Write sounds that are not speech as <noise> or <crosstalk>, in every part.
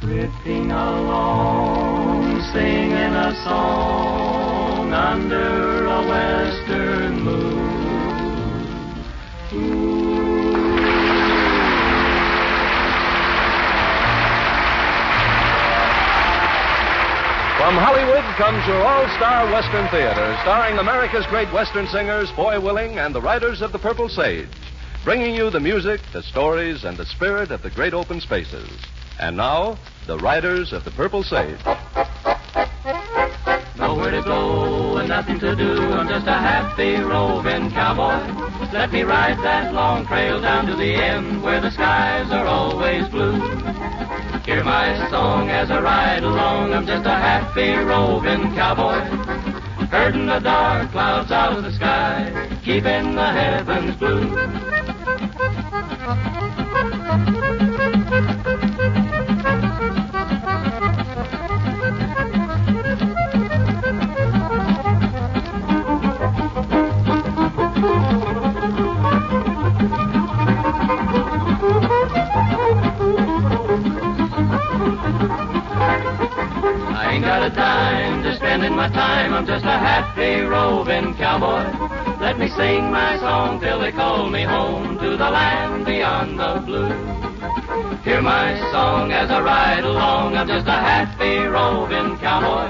Drifting along, singing a song under a western moon. Ooh. From Hollywood comes your all-star Western Theater, starring America's great Western singers, Foy Willing and the Riders of the Purple Sage, bringing you the music, the stories, and the spirit of the great open spaces. And now, the Riders of the Purple Sage. Nowhere to go and nothing to do. I'm just a happy roving cowboy. Let me ride that long trail down to the end where the skies are always blue. Hear my song as I ride along. I'm just a happy roving cowboy. Herding the dark clouds out of the sky, keeping the heavens blue. Sing my song till they call me home to the land beyond the blue. Hear my song as I ride along. I'm just a happy roving cowboy.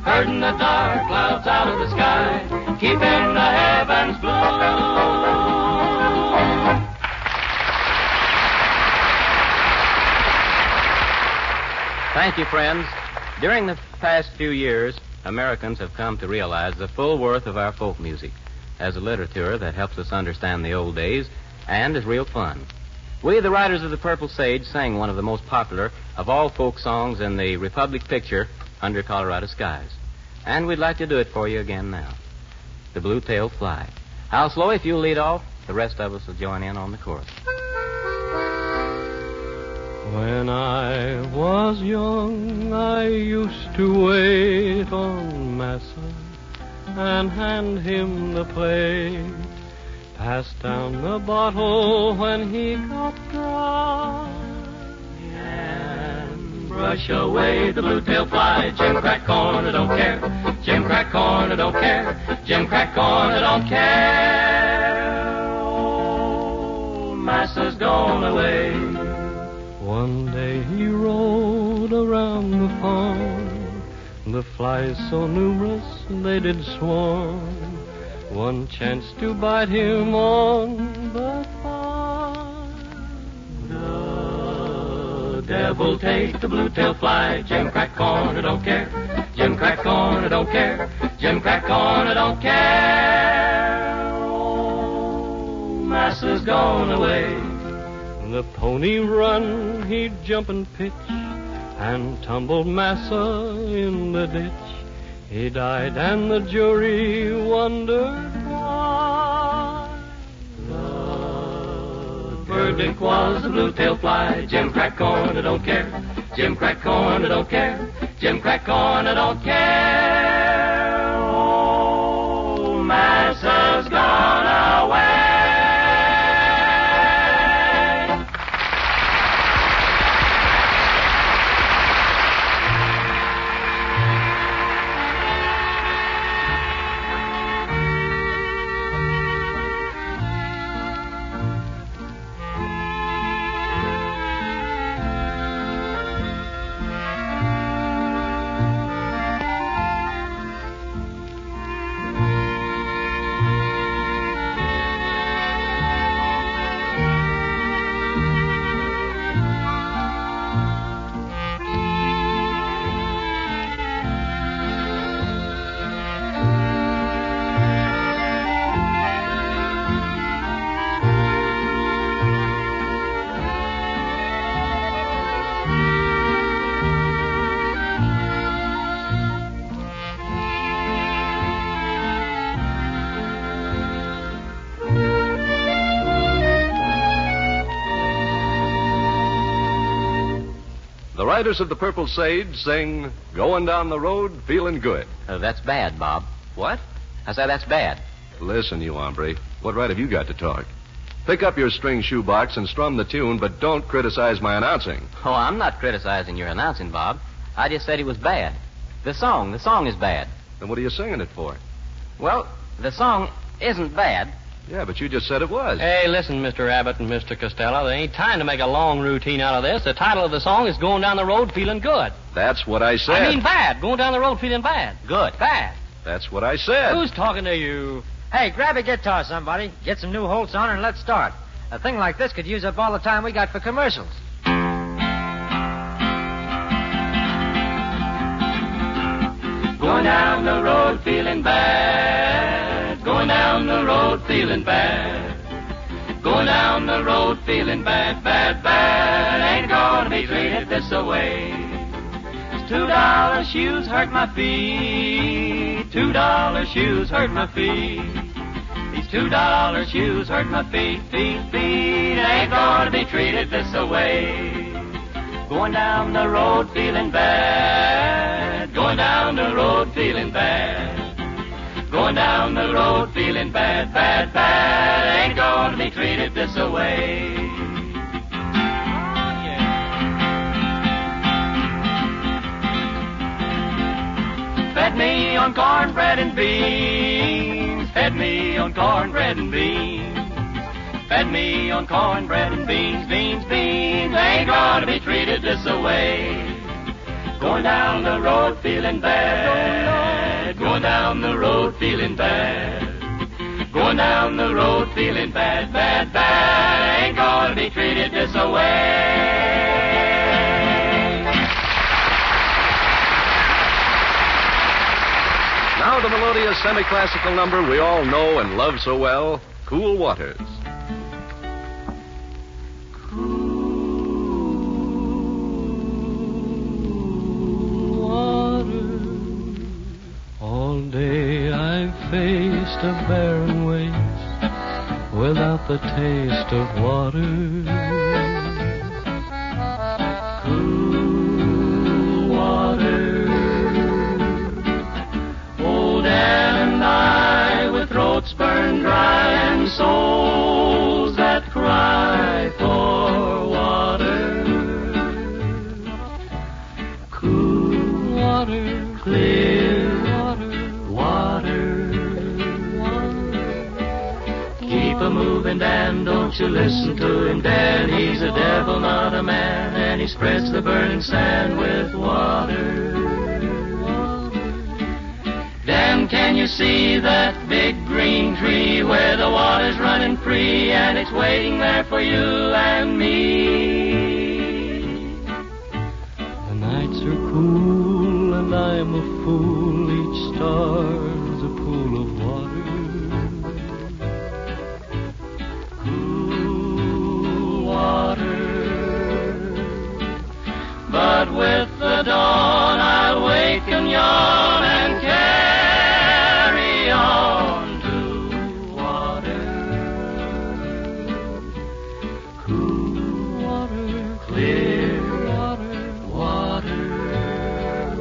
Herding the dark clouds out of the sky, keeping the heavens blue. Thank you, friends. During the past few years, Americans have come to realize the full worth of our folk music as a literature that helps us understand the old days and is real fun. We, the Riders of the Purple Sage, sang one of the most popular of all folk songs in the Republic picture, Under Colorado Skies. And we'd like to do it for you again now. The Blue Tail Fly. Al Sloey, if you'll lead off, the rest of us will join in on the chorus. When I was young, I used to wait on Massa and hand him the plate. Pass down the bottle when he got dry. and brush away the blue tail fly. Jim crack corn, I don't care. Jim crack corn, I don't care. Jim crack corn, I don't care. Oh, Massa's gone away. One day he rode around the farm. The flies so numerous they did swarm. One chance to bite him on the thigh. The devil take the blue tail fly. Jim crack corn, I don't care. Jim crack corn, I don't care. Jim crack corn, I don't care. Oh, Massa's gone away. The pony run, he'd jump and pitch, and tumbled Massa in the ditch. He died, and the jury wondered why. The verdict was the blue tail fly. Jim crack corn, I don't care. Jim crack corn, I don't care. Jim crack corn, I don't care. The Riders of the Purple Sage sing Going Down the Road Feeling Good. Uh, that's bad, Bob. What? I say that's bad. Listen, you hombre. What right have you got to talk? Pick up your string shoebox and strum the tune, but don't criticize my announcing. Oh, I'm not criticizing your announcing, Bob. I just said it was bad. The song, the song is bad. Then what are you singing it for? Well, the song isn't bad. Yeah, but you just said it was. Hey, listen, Mr. Abbott and Mr. Costello. There ain't time to make a long routine out of this. The title of the song is Going Down the Road Feeling Good. That's what I said. I mean bad. Going down the road feeling bad. Good. Bad. That's what I said. Who's talking to you? Hey, grab a guitar, somebody. Get some new Holtz on and let's start. A thing like this could use up all the time we got for commercials. Going down the road feeling bad. Going down the road feeling bad. Going down the road feeling bad, bad, bad. Ain't gonna be treated this way. These two dollar shoes hurt my feet. Two dollar shoes hurt my feet. These two dollar shoes hurt my feet, feet, feet. Ain't gonna be treated this way. Going down the road feeling bad. Going down the road feeling bad. Going down the road feeling bad, bad, bad. Ain't gonna be treated this way. Oh, Fed me on cornbread and beans. Fed me on cornbread and beans. Fed me on cornbread and beans, beans, beans. Ain't gonna be treated this way. Going down the road feeling bad. Going down the road feeling bad. Going down the road feeling bad, bad, bad. Ain't gonna be treated this way. Now the melodious semi-classical number we all know and love so well, Cool Waters. A barren waste without the taste of water. Cool water. Old Dan and I, with throats burned dry and souls Don't you listen to him, Dan. He's a devil, not a man, and he spreads the burning sand with water. Dan, can you see that big green tree where the water's running free and it's waiting there for you and me? The nights are cool and I'm a fool. Each star's dawn, I'll wake and yawn and carry on to water. Cool water. Clear water. water.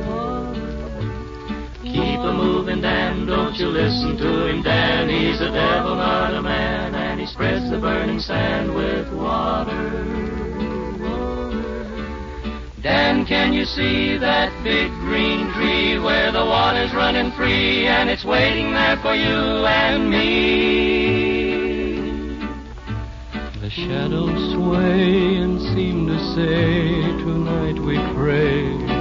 Water. Keep a moving, Dan, don't you listen to him, Dan. He's a devil, not a man, and he spreads the burning sand with water. Can you see that big green tree where the water's running free and it's waiting there for you and me? The shadows sway and seem to say, Tonight we pray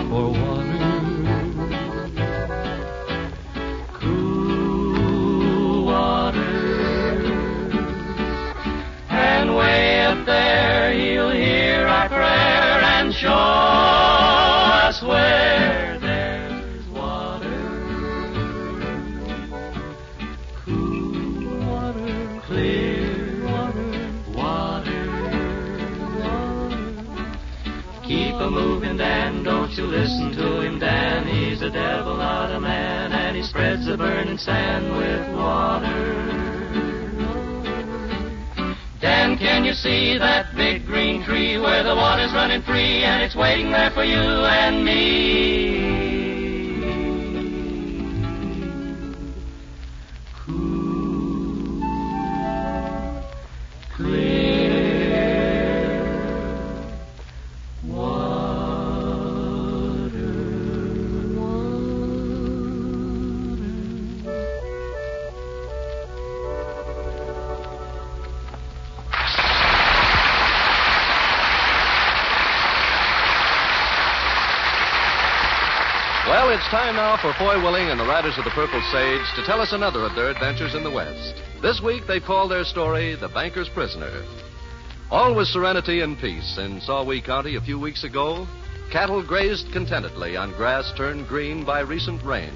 where there's water. Cool Water. clear Water. water. Keep a moving, Dan, don't you listen to him, Dan. He's a devil, not a man, and he spreads the burning sand with water. Dan, can you see that big green tree where the water's running free and it's waiting there for you and me? For Foy Willing and the Riders of the Purple Sage to tell us another of their adventures in the West. This week they call their story The Banker's Prisoner. All was serenity and peace in Saugeen County a few weeks ago. Cattle grazed contentedly on grass turned green by recent rain.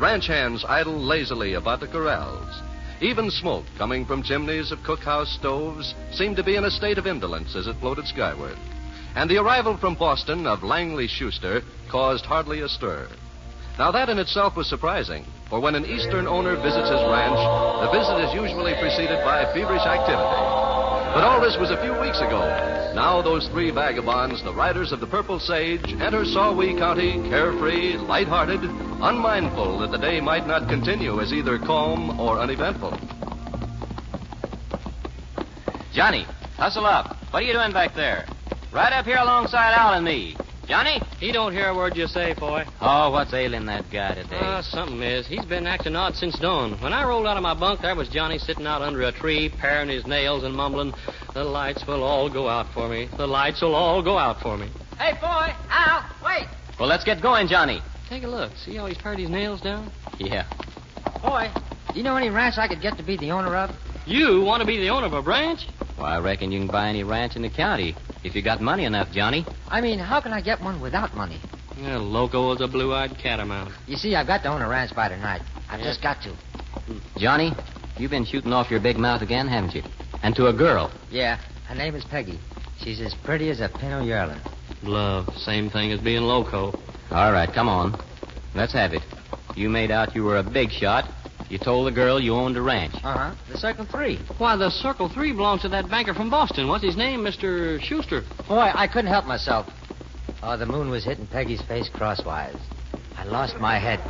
Ranch hands idled lazily about the corrals. Even smoke coming from chimneys of cookhouse stoves seemed to be in a state of indolence as it floated skyward. And the arrival from Boston of Langley Schuster caused hardly a stir. Now, that in itself was surprising, for when an Eastern owner visits his ranch, the visit is usually preceded by feverish activity. But all this was a few weeks ago. Now, those three vagabonds, the riders of the Purple Sage, enter Saugeen County carefree, light-hearted, unmindful that the day might not continue as either calm or uneventful. Johnny, hustle up. What are you doing back there? Right up here alongside Al and me. Johnny? He don't hear a word you say, boy. Oh, what's ailing that guy today? Ah, something is. He's been acting odd since dawn. When I rolled out of my bunk, there was Johnny sitting out under a tree, paring his nails and mumbling, The lights will all go out for me. The lights will all go out for me. Hey, boy, Al, wait. well, let's get going, Johnny. Take a look. See how he's pared his nails down? Yeah. Boy, do you know any ranch I could get to be the owner of? You want to be the owner of a branch? Well, I reckon you can buy any ranch in the county if you got money enough, Johnny. I mean, how can I get one without money? Yeah, loco as a blue-eyed catamount. You see, I've got to own a ranch by tonight. I've Yeah. just got to. Johnny, you've been shooting off your big mouth again, haven't you? And to a girl. Yeah, her name is Peggy. She's as pretty as a pin yearling. Love, same thing as being loco. All right, come on. Let's have it. You made out you were a big shot. You told the girl you owned a ranch. Uh-huh. The Circle Three. Why, the Circle 3 belongs to that banker from Boston. What's his name? Mr. Schuster. Boy, I couldn't help myself. Oh, the moon was hitting Peggy's face crosswise. I lost my head.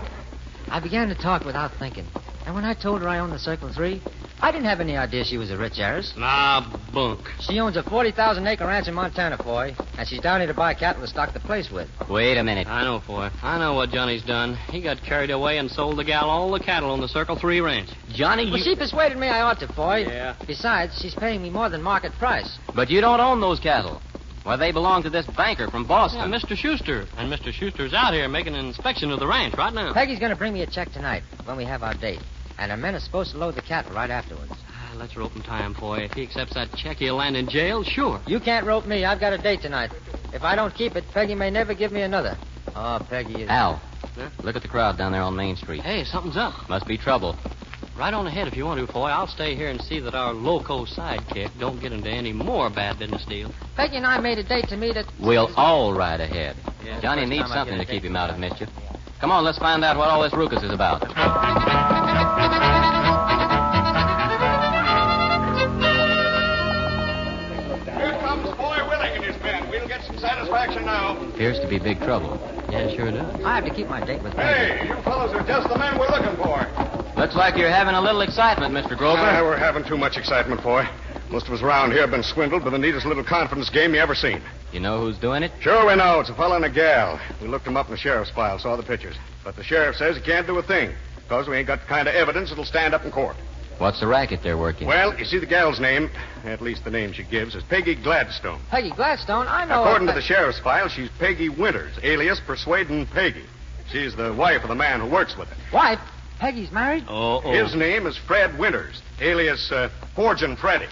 I began to talk without thinking. And when I told her I owned the Circle 3, I didn't have any idea she was a rich heiress. Nah, bunk. She owns a 40,000 acre ranch in Montana, boy, and she's down here to buy cattle to stock the place with. Wait a minute. I know, boy. I know what Johnny's done. He got carried away and sold the gal all the cattle on the Circle 3 ranch. Johnny, Well, you... she persuaded me I ought to, boy. Yeah. Besides, she's paying me more than market price. But you don't own those cattle. Well, they belong to this banker from Yeah, Boston. Mr. Schuster. And Mr. Schuster's out here making an inspection of the ranch right now. Peggy's going to bring me a check tonight when we have our date. And our men are supposed to load the cattle right afterwards. Ah, let's rope him time, boy. If he accepts that check, he'll land in jail, sure. You can't rope me. I've got a date tonight. If I don't keep it, Peggy may never give me another. Oh, Peggy is. Al, Huh? look at the crowd down there on Main Street. Hey, something's up. Must be trouble. Right on ahead if you want to, Foy. I'll stay here and see that our loco sidekick don't get into any more bad business deals. Peggy and I made a date to meet at. We'll all ride ahead. Yeah, Johnny needs something to keep him out of mischief. Come on, let's find out what all this ruckus is about. <laughs> satisfaction now. Appears to be big trouble. Yeah, sure does. I have to keep my date with Peggy. Hey, you fellows are just the men we're looking for. Looks like you're having a little excitement, Mr. Grover. Ah, we're having too much excitement, boy. Most of us around here have been swindled by the neatest little confidence game you ever seen. You know who's doing it? Sure, we know. It's a fellow and a gal. We looked them up in the sheriff's file, saw the pictures. But the sheriff says he can't do a thing because we ain't got the kind of evidence that'll stand up in court. What's the racket they're working? Well, you see, the gal's name, at least the name she gives, is Peggy Gladstone. Peggy Gladstone, I know. According to the sheriff's file, she's Peggy Winters, alias Persuading Peggy. She's the wife of the man who works with her. Wife? Peggy's married? Oh, oh. His name is Fred Winters, alias uh, Forgin Freddy.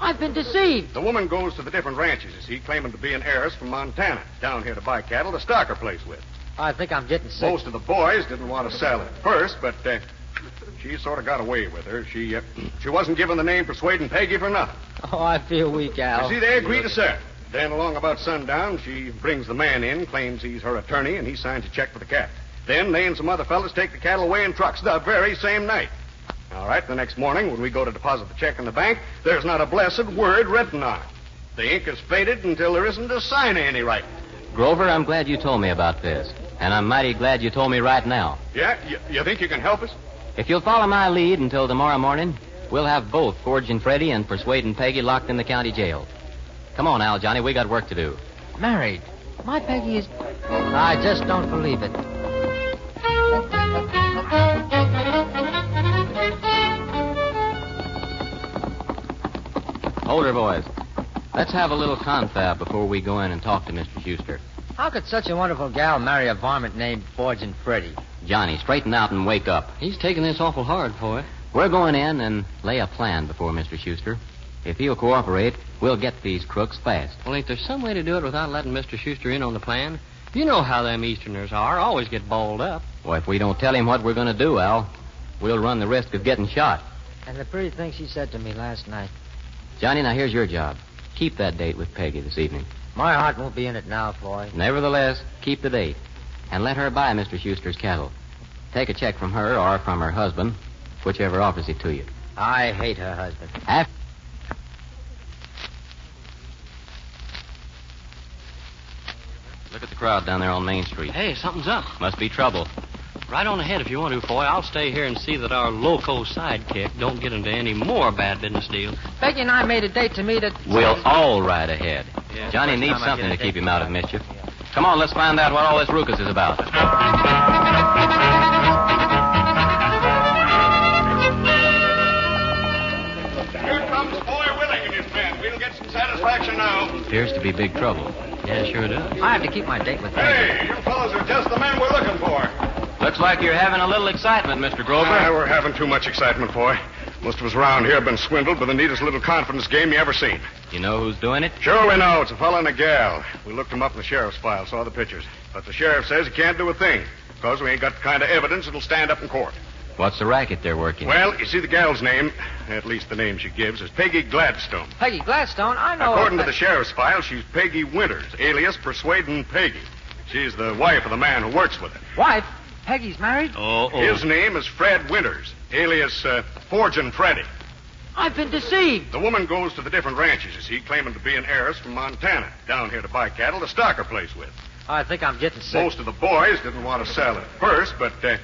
I've been deceived. The woman goes to the different ranches, you see, claiming to be an heiress from Montana, down here to buy cattle to stock her place with. I think I'm getting sick. Most of the boys didn't want to sell at first, but uh, she sort of got away with her. She uh, she wasn't given the name Persuading Peggy for nothing. Oh, I feel weak, Al. You see, they agreed to sell. Then, along about sundown, she brings the man in, claims he's her attorney, and he signs a check for the cat. Then they and some other fellas take the cattle away in trucks the very same night. All right, the next morning, when we go to deposit the check in the bank, there's not a blessed word written on it. The ink is faded until there isn't a sign of any writing. Grover, I'm glad you told me about this. And I'm mighty glad you told me right now. Yeah? You, you think you can help us? If you'll follow my lead until tomorrow morning, we'll have both Forging Freddy and Persuading Peggy locked in the county jail. Come on, Al, Johnny, we got work to do. Married. My Peggy is. I just don't believe it. Older boys, let's have a little confab before we go in and talk to Mr. Schuster. How could such a wonderful gal marry a varmint named Forging Freddy? Johnny, straighten out and wake up. He's taking this awful hard, Foy. We're going in and lay a plan before Mr. Schuster. If he'll cooperate, we'll get these crooks fast. Well, ain't there some way to do it without letting Mr. Schuster in on the plan? You know how them Easterners are. Always get balled up. Well, if we don't tell him what we're going to do, Al, we'll run the risk of getting shot. And the pretty thing she said to me last night. Johnny, now here's your job. Keep that date with Peggy this evening. My heart won't be in it now, Foy. Nevertheless, keep the date. And let her buy Mr. Schuster's cattle. Take a check from her or from her husband, whichever offers it to you. I hate her husband. After. Look at the crowd down there on Main Street. Hey, something's up. Must be trouble. Right on ahead if you want to, Foy. I'll stay here and see that our loco sidekick don't get into any more bad business deals. Peggy and I made a date to meet at. We'll all ride ahead. Yeah, Johnny needs something to keep him out of mischief. Come on, let's find out what all this ruckus is about. Here comes Foy Willing and his men. We'll get some satisfaction now. Appears to be big trouble. Yeah, sure does. I have to keep my date with Peggy. Hey, you fellows are just the men we're looking for. Looks like you're having a little excitement, Mr. Grover. Ah, we're having too much excitement, boy. Most of us around here have been swindled by the neatest little confidence game you ever seen. You know who's doing it? Sure we know. It's a fellow and a gal. We looked them up in the sheriff's file, saw the pictures. But the sheriff says he can't do a thing because we ain't got the kind of evidence that'll stand up in court. What's the racket they're working? Well, you see, the gal's name, at least the name she gives, is Peggy Gladstone. Peggy Gladstone, I know. According to the sheriff's file, she's Peggy Winters, alias Persuading Peggy. She's the wife of the man who works with her. Wife? Peggy's married? Oh, oh. His name is Fred Winters, alias uh, Forgin Freddy. I've been deceived. The woman goes to the different ranches, you see, claiming to be an heiress from Montana, down here to buy cattle to stock her place with. I think I'm getting sick. Most of the boys didn't want to sell at first, but uh,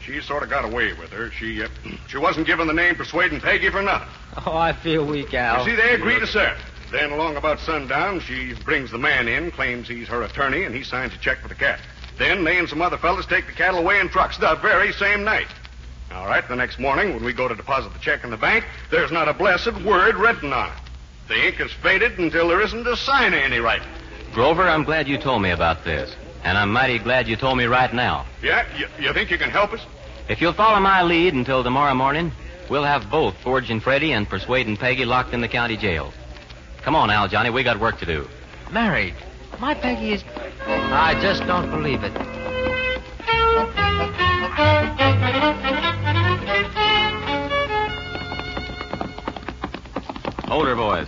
she sort of got away with her. She uh, <clears throat> she wasn't given the name Persuading Peggy for nothing. Oh, I feel weak, Al. You see, they agreed to sell. Then, along about sundown, she brings the man in, claims he's her attorney, and he signs a check for the cattle. Then they and some other fellas take the cattle away in trucks the very same night. All right, the next morning, when we go to deposit the check in the bank, there's not a blessed word written on it. The ink is faded until there isn't a sign of any writing. Grover, I'm glad you told me about this. And I'm mighty glad you told me right now. Yeah? You, you think you can help us? If you'll follow my lead until tomorrow morning, we'll have both Forging Freddy and Persuading Peggy locked in the county jail. Come on, Al, Johnny, we got work to do. Married. My Peggy is. I just don't believe it. Hold her, boys.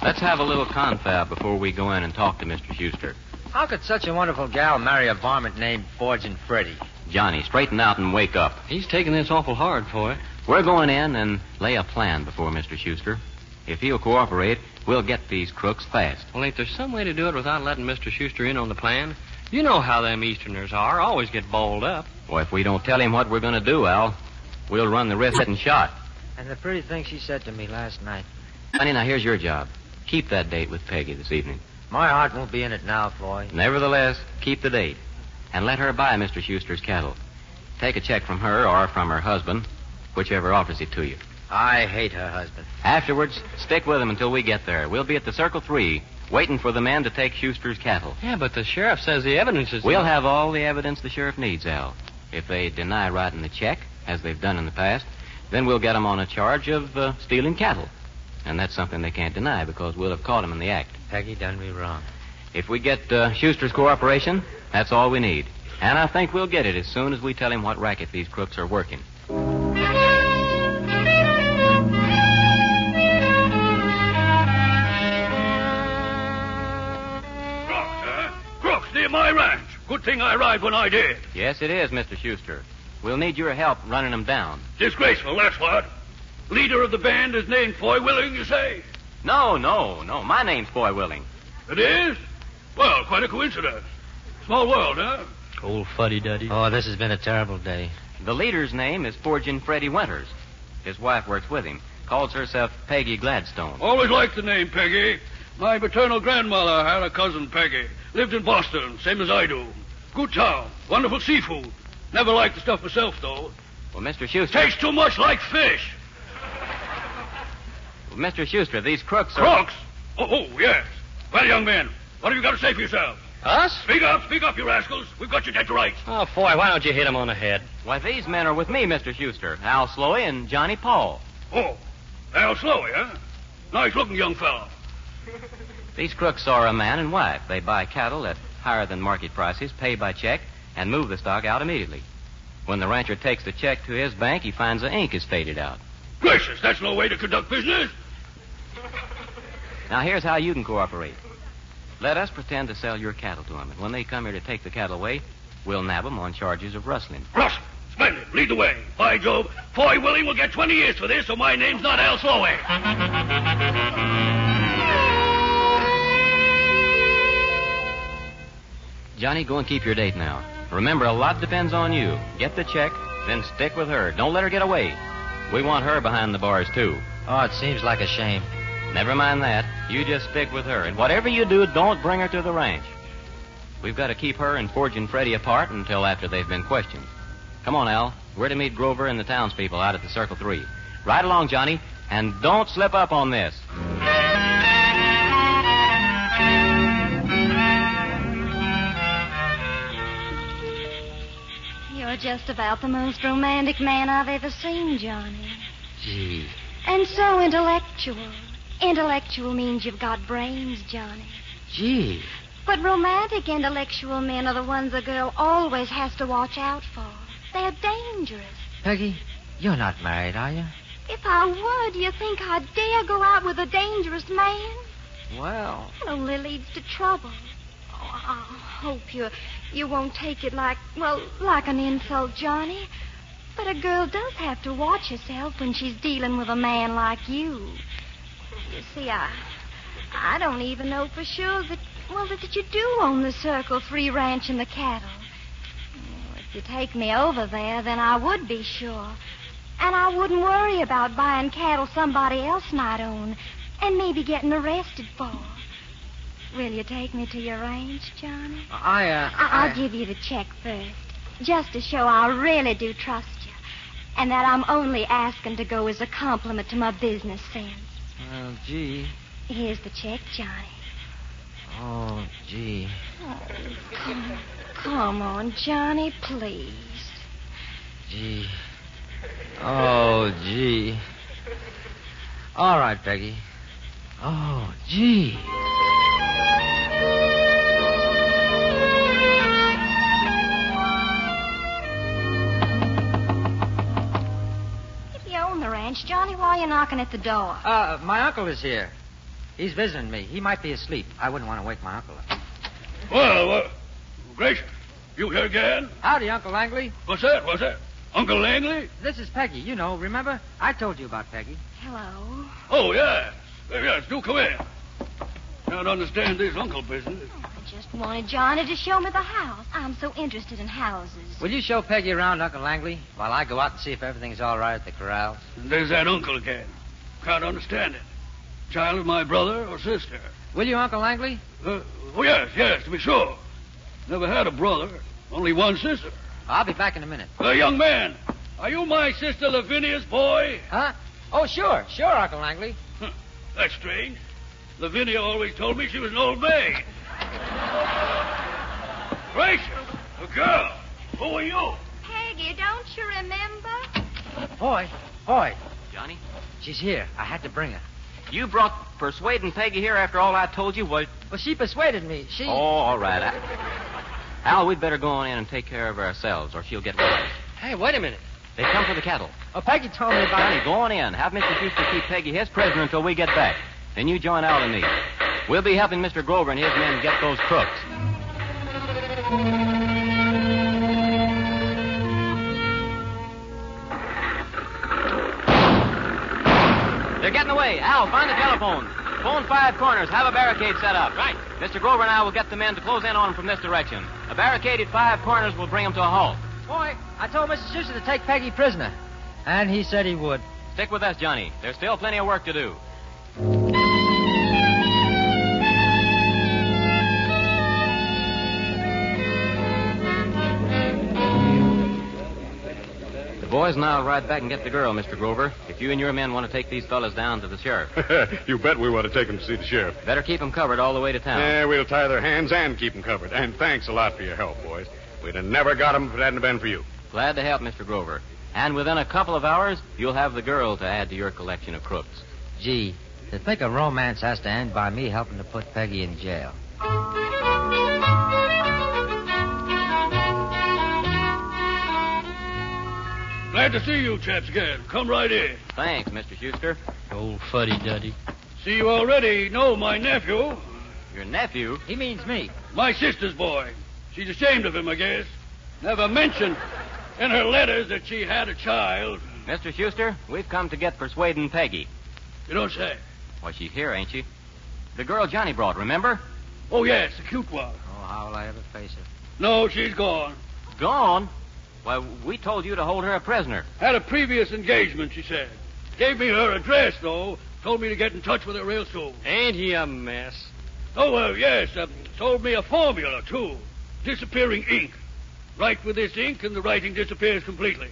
Let's have a little confab before we go in and talk to Mr. Schuster. How could such a wonderful gal marry a varmint named Forging Freddy? Johnny, straighten out and wake up. He's taking this awful hard, Foy. We're going in and lay a plan before Mr. Schuster. If he'll cooperate, we'll get these crooks fast. Well, ain't there some way to do it without letting Mr. Schuster in on the plan? You know how them Easterners are. Always get balled up. Well, if we don't tell him what we're going to do, Al, we'll run the risk of getting shot. And the pretty thing she said to me last night. Honey, now here's your job. Keep that date with Peggy this evening. My heart won't be in it now, Foy. Nevertheless, keep the date. And let her buy Mr. Schuster's cattle. Take a check from her or from her husband, whichever offers it to you. I hate her husband. Afterwards, stick with him until we get there. We'll be at the Circle 3, waiting for the men to take Schuster's cattle. Yeah, but the sheriff says the evidence is. We'll have all the evidence the sheriff needs, Al. If they deny writing the check, as they've done in the past, then we'll get them on a charge of uh, stealing cattle. And that's something they can't deny because we'll have caught them in the act. Peggy done me wrong. If we get uh, Schuster's cooperation, that's all we need. And I think we'll get it as soon as we tell him what racket these crooks are working. Crooks, huh? Crooks near my ranch. Good thing I arrived when I did. Yes, it is, Mr. Schuster. We'll need your help running them down. Disgraceful, that's what. Leader of the band is named Foy Willing, you say? No, no, no. My name's Foy Willing. It is? Well, quite a coincidence. Small world, huh? Old fuddy duddy. Oh, this has been a terrible day. The leader's name is Forgin Freddie Winters. His wife works with him. Calls herself Peggy Gladstone. Always liked the name Peggy. My paternal grandmother had a cousin, Peggy. Lived in Boston, same as I do. Good town. Wonderful seafood. Never liked the stuff myself, though. Well, Mr. Schuster. Tastes too much like fish. Well, Mr. Schuster, these crooks are. Crooks? Oh, oh, yes. Well, young man, what have you got to say for yourself? Us? Speak up, speak up, you rascals. We've got you dead to rights. Oh, boy, why don't you hit him on the head? Why, these men are with me, Mr. Schuster. Al Sloey and Johnny Paul. Oh, Al Sloey, huh? Nice looking young fellow. These crooks are a man and wife. They buy cattle at higher than market prices, pay by check, and move the stock out immediately. When the rancher takes the check to his bank, he finds the ink is faded out. Gracious, that's no way to conduct business. Now, here's how you can cooperate. Let us pretend to sell your cattle to them, and when they come here to take the cattle away, we'll nab them on charges of rustling. Russ, splendid. Lead the way. By Jove, Foy Willing will get 20 years for this, so my name's not Al Sloey. Johnny, go and keep your date now. Remember, a lot depends on you. Get the check, then stick with her. Don't let her get away. We want her behind the bars, too. Oh, it seems like a shame. Never mind that. You just stick with her. And whatever you do, don't bring her to the ranch. We've got to keep her and Forgin Freddie apart until after they've been questioned. Come on, Al. We're to meet Grover and the townspeople out at the Circle 3. Ride along, Johnny, and don't slip up on this. You're just about the most romantic man I've ever seen, Johnny. Gee. And so intellectual. Intellectual means you've got brains, Johnny. Gee. But romantic intellectual men are the ones a girl always has to watch out for. They're dangerous. Peggy, you're not married, are you? If I were, do you think I'd dare go out with a dangerous man? Well. It only leads to trouble. Oh, I hope you you won't take it like well, like an insult, Johnny. But a girl does have to watch herself when she's dealing with a man like you. You see, I I don't even know for sure that well that you do own the Circle Three Ranch and the cattle. If you take me over there, then I would be sure. And I wouldn't worry about buying cattle somebody else might own and maybe getting arrested for. Will you take me to your ranch, Johnny? I, uh. I- I'll give you the check first, just to show I really do trust you, and that I'm only asking to go as a compliment to my business sense. Well, gee. Here's the check, Johnny. Oh, gee. Oh, come, come on, Johnny, please. Gee. Oh, gee. All right, Peggy. Oh, gee. You own the ranch, Johnny, why are you knocking at the door? Uh, my uncle is here. He's visiting me. He might be asleep. I wouldn't want to wake my uncle up. Well, uh, Gracious, you here again? Howdy, Uncle Langley. What's that? What's that? Uncle Langley? This is Peggy. You know, remember? I told you about Peggy. Hello. Oh, yes. Yes, do come in. I Can't understand this uncle business. I just wanted Johnny to show me the house. I'm so interested in houses. Will you show Peggy around, Uncle Langley, while I go out and see if everything's all right at the corrals? There's that uncle again. Can't understand it. Child of my brother or sister? Will you, Uncle Langley? Uh, oh, yes, yes, to be sure. Never had a brother, only one sister. I'll be back in a minute. Uh, young man, are you my sister Lavinia's boy? Huh? Oh, sure, sure, Uncle Langley. Huh, That's strange. Lavinia always told me she was an old maid. Gracious, a girl. Who are you? Peggy, don't you remember? Boy, boy, Johnny? she's here. I had to bring her. You brought persuading Peggy here after all I told you? What? Well, she persuaded me. She. Oh, all right. I... Al, we'd better go on in and take care of ourselves, or she'll get worse. Hey, wait a minute. They come for the cattle. Oh, Peggy told me about Johnny, go on in. Have Mr. Schuster keep Peggy his prisoner until we get back. Then you join Al and me. We'll be helping Mr. Grover and his men get those crooks. They're getting away. Al, find the telephone. Phone five corners. Have a barricade set up. Right. Mr. Grover and I will get the men to close in on them from this direction. A barricade at five corners will bring them to a halt. Boy, I told Mr. Schuster to take Peggy prisoner. And he said he would. Stick with us, Johnny. There's still plenty of work to do. Boys and I'll ride back and get the girl, Mr. Grover. If you and your men want to take these fellas down to the sheriff. <laughs> you bet we want to take them to see the sheriff. Better keep them covered all the way to town. Yeah, we'll tie their hands and keep them covered. And thanks a lot for your help, boys. We'd have never got them if it hadn't been for you. Glad to help, Mr. Grover. And within a couple of hours, you'll have the girl to add to your collection of crooks. Gee, to think a romance has to end by me helping to put Peggy in jail. Glad to see you chaps again. Come right in. Thanks, Mr. Schuster. Old fuddy duddy. See, you already know my nephew, Your nephew? He means me. my sister's boy. She's ashamed of him, I guess. Never mentioned in her letters that she had a child. Mr. Schuster, we've come to get persuading Peggy. You don't say. Why, she's here, ain't she? The girl Johnny brought, remember? Oh, yes, the cute one. Oh, how will I ever face her? No, she's gone. Gone? Why, we told you to hold her a prisoner. Had a previous engagement, she said. Gave me her address, though. Told me to get in touch with her real soon. Ain't he a mess? Oh, uh, yes. Uh, told me a formula, too. Disappearing ink. Write with this ink, and the writing disappears completely.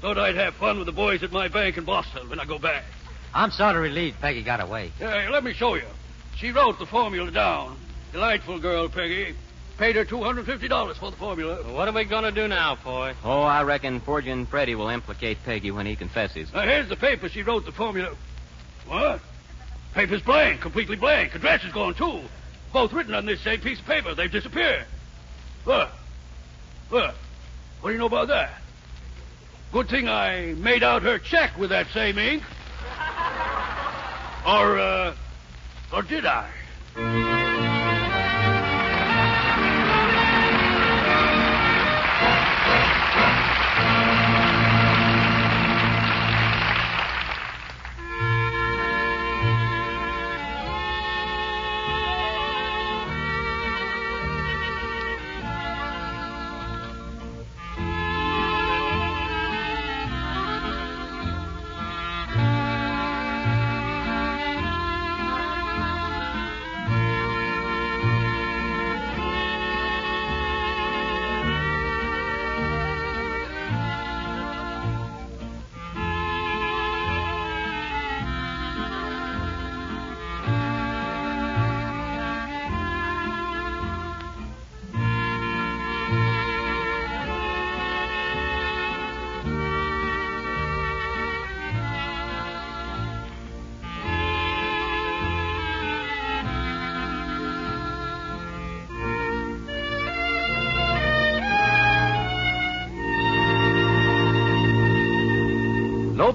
Thought I'd have fun with the boys at my bank in Boston when I go back. I'm sort of relieved Peggy got away. Hey, let me show you. She wrote the formula down. Delightful girl, Peggy. Paid her $250 for the formula. What are we going to do now, boy? Oh, I reckon forging Freddy will implicate Peggy when he confesses. Now, here's the paper she wrote the formula. What? Paper's blank, completely blank. Address is gone, too. Both written on this same piece of paper. They've disappeared. Look. Look. What do you know about that? Good thing I made out her check with that same ink. Or, uh, or did I?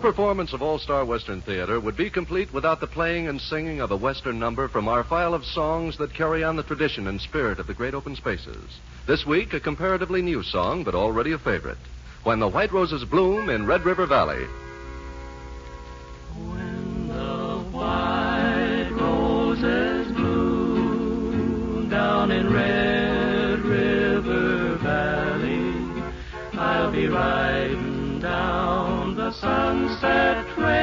Performance of All Star Western Theater would be complete without the playing and singing of a Western number from our file of songs that carry on the tradition and spirit of the great open spaces. This week, a comparatively new song, but already a favorite. When the White Roses Bloom in Red River Valley. When the white roses bloom down in Red sunset trail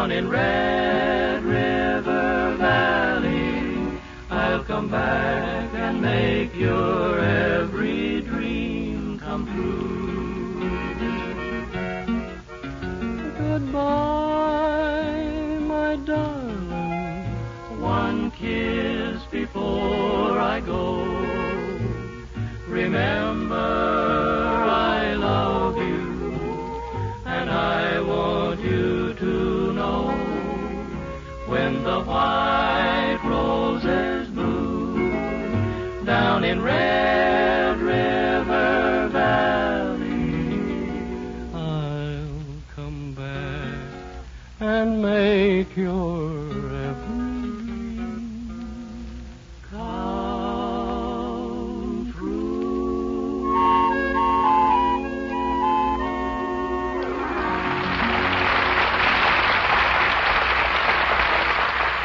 down in Red River Valley. I'll come back and make your every dream come true. Goodbye, my darling. One kiss before I go. Remember, white roses bloom down in Red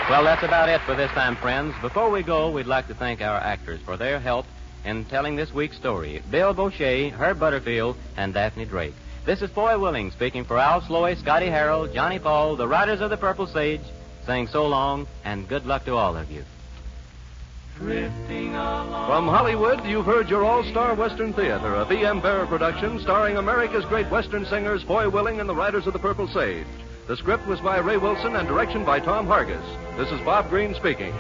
Well, that's about it for this time, friends. Before we go, we'd like to thank our actors for their help in telling this week's story Bill Bouchey, Herb Butterfield, and Daphne Drake. This is Foy Willing speaking for Al Sloey, Scotty Harrell, Johnny Paul, the Riders of the Purple Sage, saying so long and good luck to all of you. From Hollywood, you've heard your all star Western Theater, a V.M. Bearer production starring America's great Western singers Foy Willing and the Riders of the Purple Sage. The script was by Ray Wilson and direction by Tom Hargis. This is Bob Green speaking.